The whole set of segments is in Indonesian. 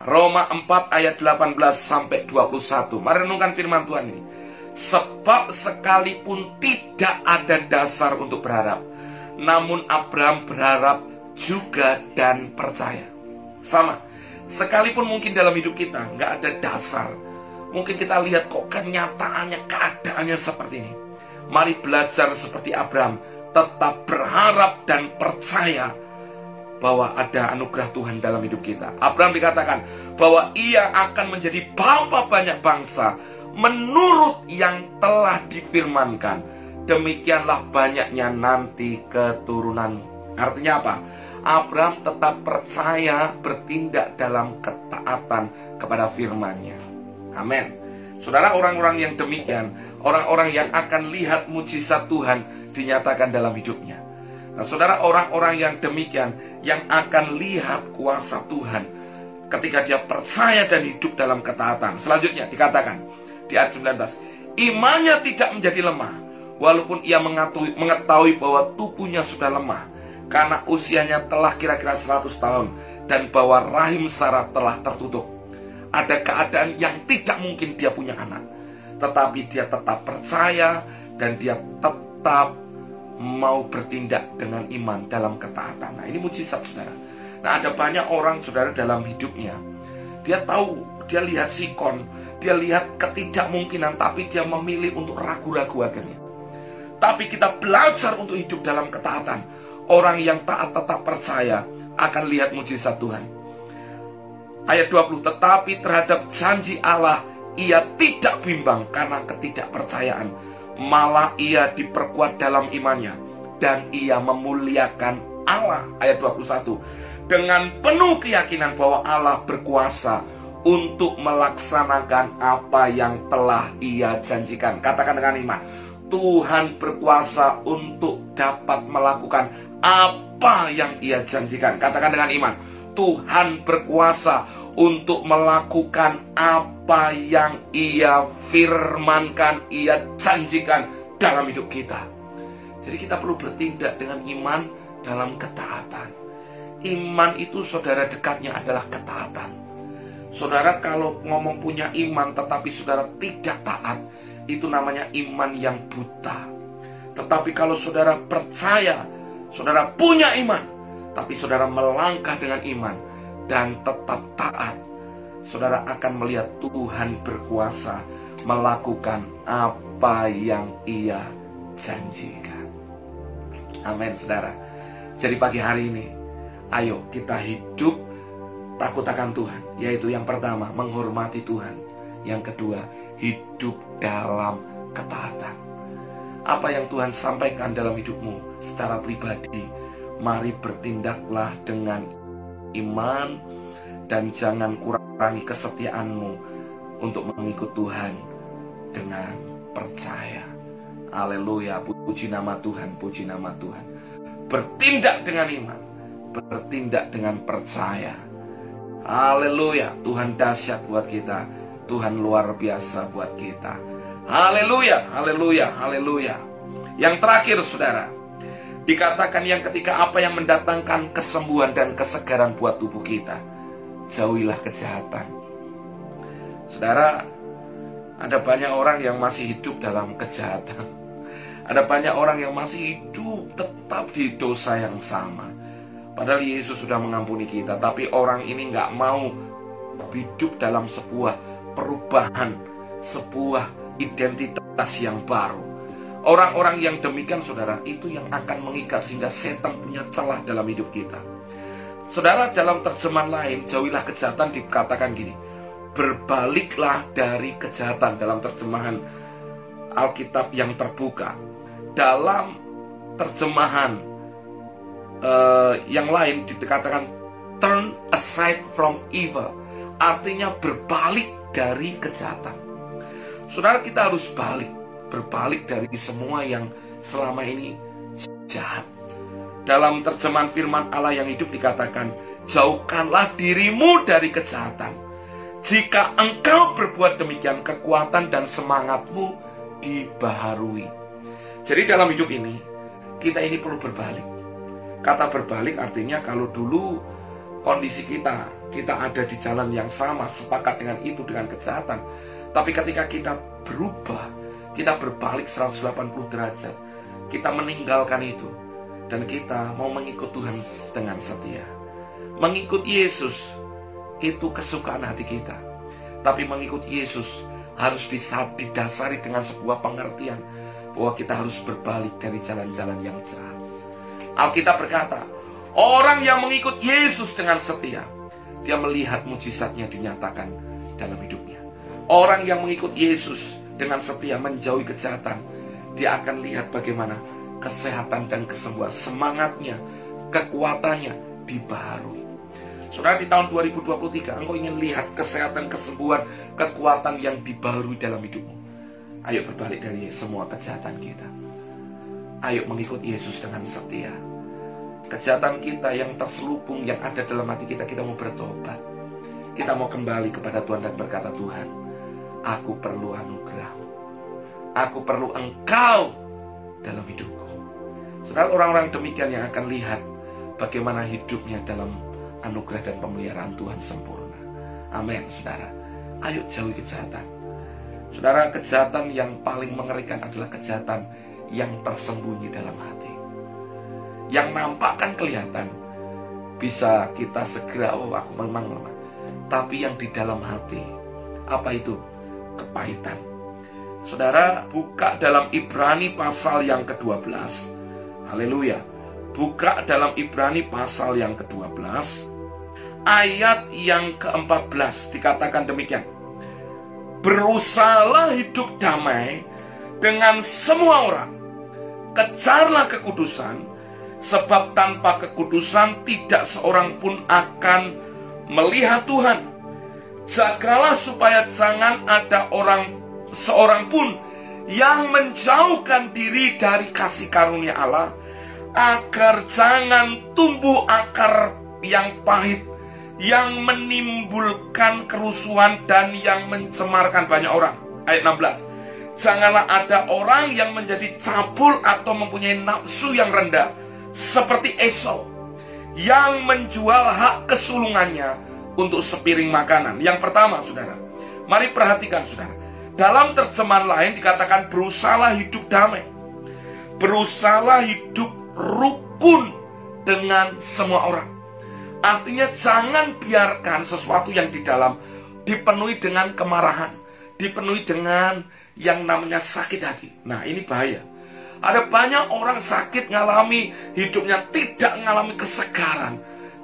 Roma 4 ayat 18 sampai 21. Mari renungkan firman Tuhan ini. Sebab sekalipun tidak ada dasar untuk berharap, namun Abraham berharap juga dan percaya. Sama, sekalipun mungkin dalam hidup kita nggak ada dasar, mungkin kita lihat kok kenyataannya, keadaannya seperti ini. Mari belajar seperti Abraham, tetap berharap dan percaya bahwa ada anugerah Tuhan dalam hidup kita. Abraham dikatakan bahwa ia akan menjadi bapa banyak bangsa menurut yang telah difirmankan. Demikianlah banyaknya nanti keturunan. Artinya apa? Abraham tetap percaya bertindak dalam ketaatan kepada firman-Nya. Amin. Saudara orang-orang yang demikian, orang-orang yang akan lihat mujizat Tuhan dinyatakan dalam hidupnya. Nah, saudara orang-orang yang demikian yang akan lihat kuasa Tuhan ketika dia percaya dan hidup dalam ketaatan. Selanjutnya dikatakan di ayat 19, imannya tidak menjadi lemah walaupun ia mengetahui, mengetahui bahwa tubuhnya sudah lemah karena usianya telah kira-kira 100 tahun dan bahwa rahim Sarah telah tertutup. Ada keadaan yang tidak mungkin dia punya anak, tetapi dia tetap percaya dan dia tetap mau bertindak dengan iman dalam ketaatan. Nah, ini mujizat Saudara. Nah, ada banyak orang Saudara dalam hidupnya. Dia tahu, dia lihat sikon, dia lihat ketidakmungkinan, tapi dia memilih untuk ragu-ragu akhirnya. Tapi kita belajar untuk hidup dalam ketaatan. Orang yang taat tetap percaya akan lihat mujizat Tuhan. Ayat 20, tetapi terhadap janji Allah ia tidak bimbang karena ketidakpercayaan malah ia diperkuat dalam imannya. Dan ia memuliakan Allah. Ayat 21 dengan penuh keyakinan bahwa Allah berkuasa untuk melaksanakan apa yang telah ia janjikan. Katakan dengan iman. Tuhan berkuasa untuk dapat melakukan apa yang ia janjikan. Katakan dengan iman. Tuhan berkuasa untuk melakukan apa yang ia firmankan, ia janjikan dalam hidup kita. Jadi kita perlu bertindak dengan iman dalam ketaatan. Iman itu saudara dekatnya adalah ketaatan. Saudara kalau ngomong punya iman tetapi saudara tidak taat, itu namanya iman yang buta. Tetapi kalau saudara percaya, saudara punya iman, tapi saudara melangkah dengan iman, dan tetap taat, saudara akan melihat Tuhan berkuasa melakukan apa yang Ia janjikan. Amin, saudara. Jadi pagi hari ini, ayo kita hidup takut akan Tuhan, yaitu yang pertama menghormati Tuhan, yang kedua hidup dalam ketaatan. Apa yang Tuhan sampaikan dalam hidupmu secara pribadi, mari bertindaklah dengan iman dan jangan kurangi kesetiaanmu untuk mengikut Tuhan dengan percaya. Haleluya, puji nama Tuhan, puji nama Tuhan. Bertindak dengan iman, bertindak dengan percaya. Haleluya, Tuhan dahsyat buat kita. Tuhan luar biasa buat kita. Haleluya, haleluya, haleluya. Yang terakhir, saudara, Dikatakan yang ketika apa yang mendatangkan kesembuhan dan kesegaran buat tubuh kita. Jauhilah kejahatan. Saudara, ada banyak orang yang masih hidup dalam kejahatan. Ada banyak orang yang masih hidup tetap di dosa yang sama. Padahal Yesus sudah mengampuni kita, tapi orang ini nggak mau hidup dalam sebuah perubahan, sebuah identitas yang baru. Orang-orang yang demikian saudara itu yang akan mengikat sehingga setan punya celah dalam hidup kita. Saudara dalam terjemahan lain jauhilah kejahatan dikatakan gini. Berbaliklah dari kejahatan dalam terjemahan Alkitab yang terbuka. Dalam terjemahan uh, yang lain dikatakan turn aside from evil. Artinya berbalik dari kejahatan. Saudara kita harus balik berbalik dari semua yang selama ini jahat. Dalam terjemahan firman Allah yang hidup dikatakan, jauhkanlah dirimu dari kejahatan. Jika engkau berbuat demikian, kekuatan dan semangatmu dibaharui. Jadi dalam hidup ini, kita ini perlu berbalik. Kata berbalik artinya kalau dulu kondisi kita kita ada di jalan yang sama, sepakat dengan itu, dengan kejahatan. Tapi ketika kita berubah, kita berbalik 180 derajat, kita meninggalkan itu, dan kita mau mengikut Tuhan dengan setia. Mengikut Yesus itu kesukaan hati kita. Tapi mengikut Yesus harus didasari dengan sebuah pengertian bahwa kita harus berbalik dari jalan-jalan yang jahat. Alkitab berkata, orang yang mengikut Yesus dengan setia, dia melihat mujizatnya dinyatakan dalam hidupnya. Orang yang mengikut Yesus dengan setia menjauhi kejahatan, dia akan lihat bagaimana kesehatan dan kesembuhan semangatnya, kekuatannya dibaharui. Saudara di tahun 2023 engkau ingin lihat kesehatan, kesembuhan, kekuatan yang dibaharui dalam hidupmu. Ayo berbalik dari semua kejahatan kita. Ayo mengikut Yesus dengan setia. Kejahatan kita yang terselubung, yang ada dalam hati kita, kita mau bertobat. Kita mau kembali kepada Tuhan dan berkata, Tuhan, aku perlu anugerah. Aku perlu engkau dalam hidupku. Saudara orang-orang demikian yang akan lihat bagaimana hidupnya dalam anugerah dan pemeliharaan Tuhan sempurna. Amin, saudara. Ayo jauhi kejahatan. Saudara, kejahatan yang paling mengerikan adalah kejahatan yang tersembunyi dalam hati. Yang nampak kan kelihatan. Bisa kita segera, oh aku memang lemah. Tapi yang di dalam hati, apa itu? Kepahitan. Saudara, buka dalam Ibrani pasal yang ke-12. Haleluya. Buka dalam Ibrani pasal yang ke-12 ayat yang ke-14 dikatakan demikian. Berusahalah hidup damai dengan semua orang. Kejarlah kekudusan, sebab tanpa kekudusan tidak seorang pun akan melihat Tuhan. Jagalah supaya jangan ada orang seorang pun yang menjauhkan diri dari kasih karunia Allah agar jangan tumbuh akar yang pahit yang menimbulkan kerusuhan dan yang mencemarkan banyak orang. Ayat 16. Janganlah ada orang yang menjadi cabul atau mempunyai nafsu yang rendah seperti Esau yang menjual hak kesulungannya untuk sepiring makanan. Yang pertama, Saudara, mari perhatikan Saudara. Dalam terjemahan lain dikatakan berusahalah hidup damai. Berusahalah hidup rukun dengan semua orang. Artinya jangan biarkan sesuatu yang di dalam dipenuhi dengan kemarahan, dipenuhi dengan yang namanya sakit hati. Nah ini bahaya. Ada banyak orang sakit ngalami hidupnya tidak mengalami kesegaran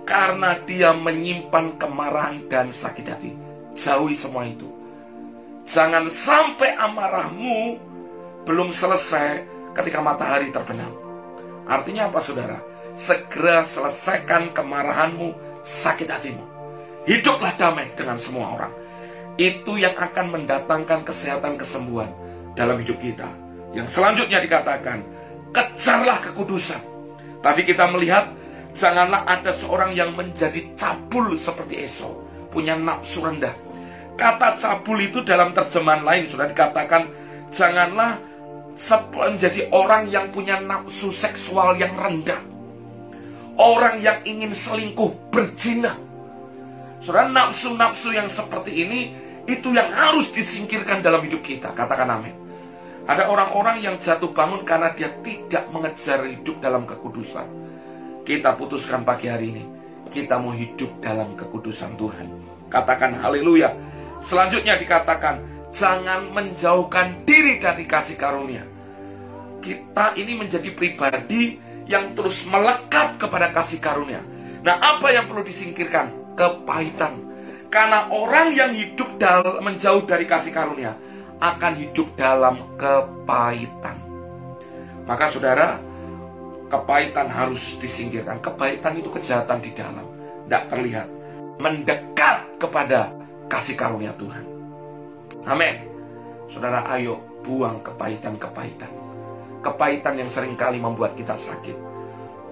karena dia menyimpan kemarahan dan sakit hati. Jauhi semua itu. Jangan sampai amarahmu belum selesai ketika matahari terbenam. Artinya apa saudara? segera selesaikan kemarahanmu, sakit hatimu. Hiduplah damai dengan semua orang. Itu yang akan mendatangkan kesehatan kesembuhan dalam hidup kita. Yang selanjutnya dikatakan, kejarlah kekudusan. Tadi kita melihat, janganlah ada seorang yang menjadi cabul seperti Esau, punya nafsu rendah. Kata cabul itu dalam terjemahan lain sudah dikatakan, janganlah menjadi orang yang punya nafsu seksual yang rendah Orang yang ingin selingkuh berzina. Saudara nafsu-nafsu yang seperti ini itu yang harus disingkirkan dalam hidup kita. Katakan amin. Ada orang-orang yang jatuh bangun karena dia tidak mengejar hidup dalam kekudusan. Kita putuskan pagi hari ini. Kita mau hidup dalam kekudusan Tuhan. Katakan haleluya. Selanjutnya dikatakan, jangan menjauhkan diri dari kasih karunia. Kita ini menjadi pribadi yang terus melekat kepada kasih karunia. Nah, apa yang perlu disingkirkan? Kepahitan. Karena orang yang hidup dalam menjauh dari kasih karunia akan hidup dalam kepahitan. Maka saudara, kepahitan harus disingkirkan. Kepahitan itu kejahatan di dalam, tidak terlihat. Mendekat kepada kasih karunia Tuhan. Amin. Saudara, ayo buang kepahitan-kepahitan kepahitan yang sering kali membuat kita sakit.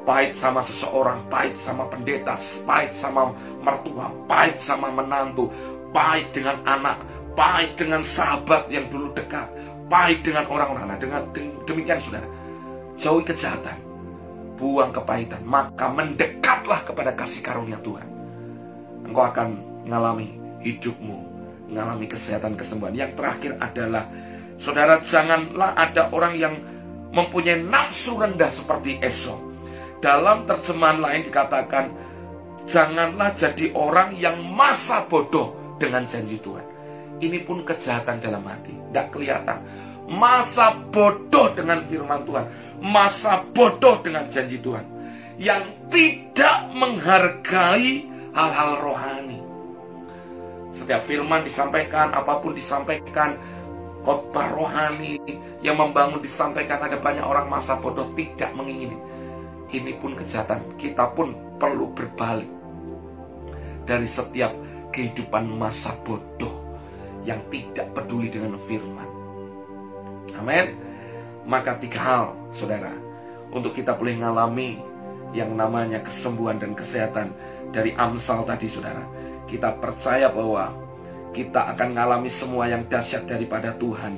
Pahit sama seseorang, pahit sama pendeta, pahit sama mertua, pahit sama menantu, pahit dengan anak, pahit dengan sahabat yang dulu dekat, pahit dengan orang-orang. Nah, dengan demikian saudara, jauhi kejahatan, buang kepahitan, maka mendekatlah kepada kasih karunia Tuhan. engkau akan mengalami hidupmu, mengalami kesehatan kesembuhan. Yang terakhir adalah, saudara janganlah ada orang yang mempunyai nafsu rendah seperti Esau. Dalam terjemahan lain dikatakan, janganlah jadi orang yang masa bodoh dengan janji Tuhan. Ini pun kejahatan dalam hati, tidak kelihatan. Masa bodoh dengan firman Tuhan, masa bodoh dengan janji Tuhan, yang tidak menghargai hal-hal rohani. Setiap firman disampaikan, apa pun disampaikan, khotbah rohani yang membangun disampaikan ada banyak orang masa bodoh tidak mengingini. Ini pun kejahatan. Kita pun perlu berbalik dari setiap kehidupan masa bodoh yang tidak peduli dengan firman. Amin. Maka tiga hal, saudara, untuk kita boleh mengalami yang namanya kesembuhan dan kesehatan dari Amsal tadi, saudara. Kita percaya bahwa kita akan mengalami semua yang dahsyat daripada Tuhan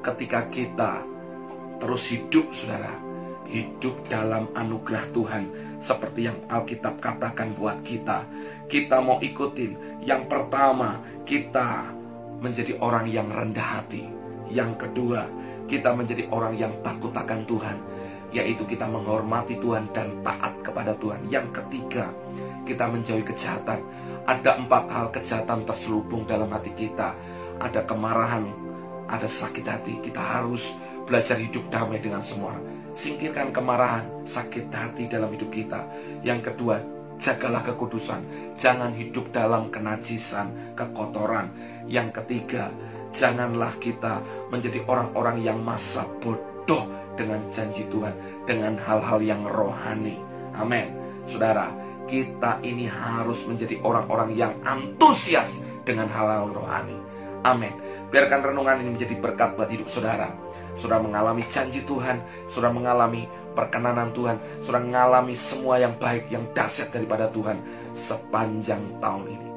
ketika kita terus hidup, saudara. Hidup dalam anugerah Tuhan seperti yang Alkitab katakan buat kita. Kita mau ikutin. Yang pertama, kita menjadi orang yang rendah hati. Yang kedua, kita menjadi orang yang takut akan Tuhan, yaitu kita menghormati Tuhan dan taat kepada Tuhan. Yang ketiga, kita menjauhi kejahatan. Ada empat hal kejahatan terselubung dalam hati kita. Ada kemarahan, ada sakit hati. Kita harus belajar hidup damai dengan semua. Singkirkan kemarahan, sakit hati dalam hidup kita. Yang kedua, jagalah kekudusan. Jangan hidup dalam kenajisan, kekotoran. Yang ketiga, janganlah kita menjadi orang-orang yang masa bodoh dengan janji Tuhan, dengan hal-hal yang rohani. Amin. Saudara, kita ini harus menjadi orang-orang yang antusias dengan hal-hal rohani. Amin. Biarkan renungan ini menjadi berkat buat hidup saudara. Saudara mengalami janji Tuhan, saudara mengalami perkenanan Tuhan, saudara mengalami semua yang baik, yang dahsyat daripada Tuhan sepanjang tahun ini.